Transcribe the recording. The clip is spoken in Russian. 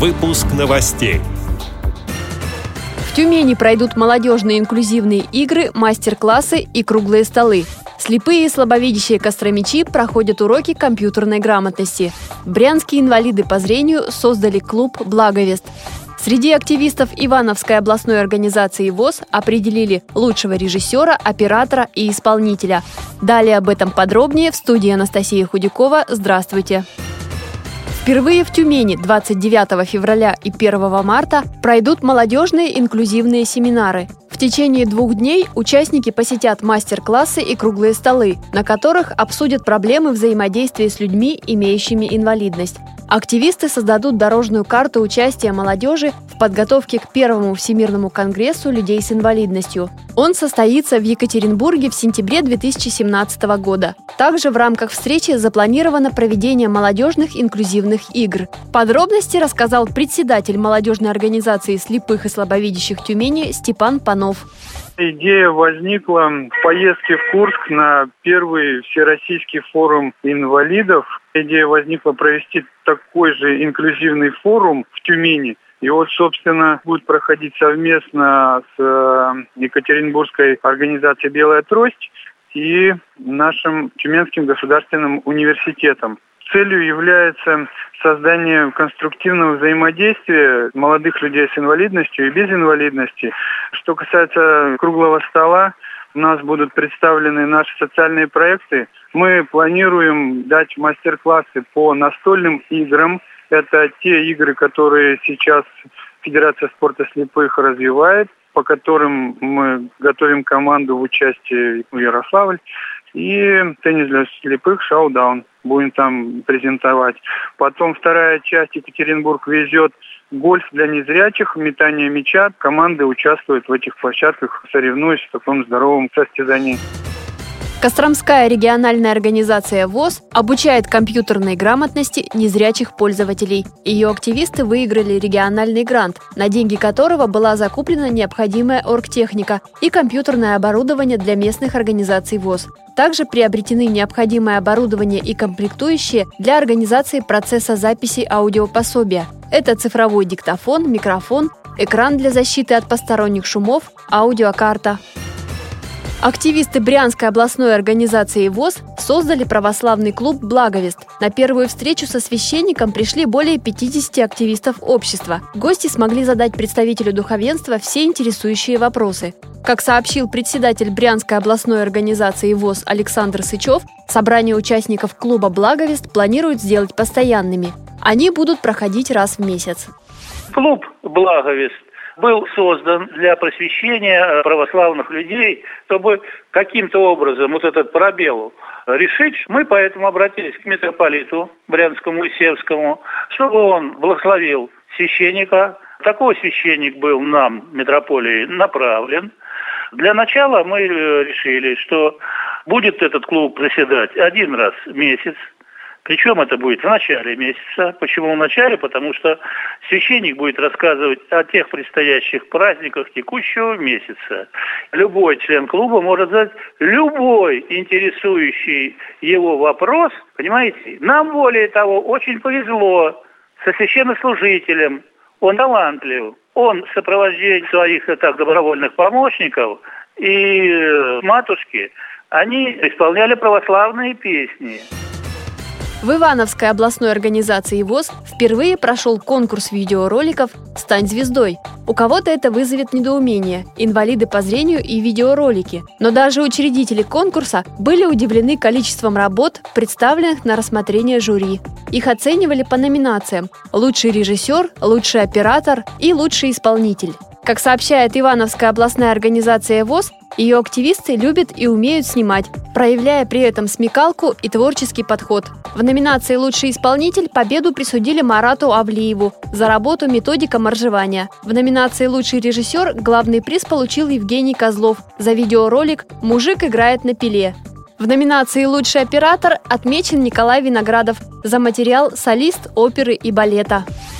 Выпуск новостей. В Тюмени пройдут молодежные инклюзивные игры, мастер-классы и круглые столы. Слепые и слабовидящие костромичи проходят уроки компьютерной грамотности. Брянские инвалиды по зрению создали клуб «Благовест». Среди активистов Ивановской областной организации ВОЗ определили лучшего режиссера, оператора и исполнителя. Далее об этом подробнее в студии Анастасия Худякова. Здравствуйте! Впервые в Тюмени 29 февраля и 1 марта пройдут молодежные инклюзивные семинары. В течение двух дней участники посетят мастер-классы и круглые столы, на которых обсудят проблемы взаимодействия с людьми, имеющими инвалидность. Активисты создадут дорожную карту участия молодежи в подготовке к первому Всемирному конгрессу людей с инвалидностью. Он состоится в Екатеринбурге в сентябре 2017 года. Также в рамках встречи запланировано проведение молодежных инклюзивных игр. Подробности рассказал председатель молодежной организации слепых и слабовидящих Тюмени Степан Панов. Идея возникла в поездке в Курск на первый всероссийский форум инвалидов. Идея возникла провести такой же инклюзивный форум в Тюмени. И вот, собственно, будет проходить совместно с э, Екатеринбургской организацией «Белая трость» и нашим Тюменским государственным университетом. Целью является создание конструктивного взаимодействия молодых людей с инвалидностью и без инвалидности. Что касается круглого стола, у нас будут представлены наши социальные проекты. Мы планируем дать мастер-классы по настольным играм. Это те игры, которые сейчас Федерация спорта слепых развивает, по которым мы готовим команду в участии в Ярославль. И теннис для слепых «Шаудаун» будем там презентовать. Потом вторая часть Екатеринбург везет гольф для незрячих, метание мяча. Команды участвуют в этих площадках, соревнуясь в таком здоровом состязании. Костромская региональная организация ВОЗ обучает компьютерной грамотности незрячих пользователей. Ее активисты выиграли региональный грант, на деньги которого была закуплена необходимая оргтехника и компьютерное оборудование для местных организаций ВОЗ. Также приобретены необходимое оборудование и комплектующие для организации процесса записи аудиопособия. Это цифровой диктофон, микрофон, экран для защиты от посторонних шумов, аудиокарта. Активисты Брянской областной организации ВОЗ создали православный клуб «Благовест». На первую встречу со священником пришли более 50 активистов общества. Гости смогли задать представителю духовенства все интересующие вопросы. Как сообщил председатель Брянской областной организации ВОЗ Александр Сычев, собрание участников клуба «Благовест» планируют сделать постоянными. Они будут проходить раз в месяц. Клуб «Благовест» был создан для просвещения православных людей, чтобы каким-то образом вот этот пробел решить. Мы поэтому обратились к митрополиту Брянскому и Севскому, чтобы он благословил священника. Такой священник был нам, митрополии, направлен. Для начала мы э, решили, что будет этот клуб заседать один раз в месяц, причем это будет в начале месяца. Почему в начале? Потому что священник будет рассказывать о тех предстоящих праздниках текущего месяца. Любой член клуба может задать любой интересующий его вопрос. Понимаете? Нам, более того, очень повезло со священнослужителем. Он талантлив. Он в сопровождении своих так, добровольных помощников и э, матушки, они исполняли православные песни. В Ивановской областной организации ВОЗ впервые прошел конкурс видеороликов «Стань звездой». У кого-то это вызовет недоумение – инвалиды по зрению и видеоролики. Но даже учредители конкурса были удивлены количеством работ, представленных на рассмотрение жюри. Их оценивали по номинациям – лучший режиссер, лучший оператор и лучший исполнитель. Как сообщает Ивановская областная организация ВОЗ, ее активисты любят и умеют снимать, проявляя при этом смекалку и творческий подход. В номинации «Лучший исполнитель» победу присудили Марату Авлиеву за работу «Методика моржевания». В номинации «Лучший режиссер» главный приз получил Евгений Козлов за видеоролик «Мужик играет на пиле». В номинации «Лучший оператор» отмечен Николай Виноградов за материал «Солист оперы и балета».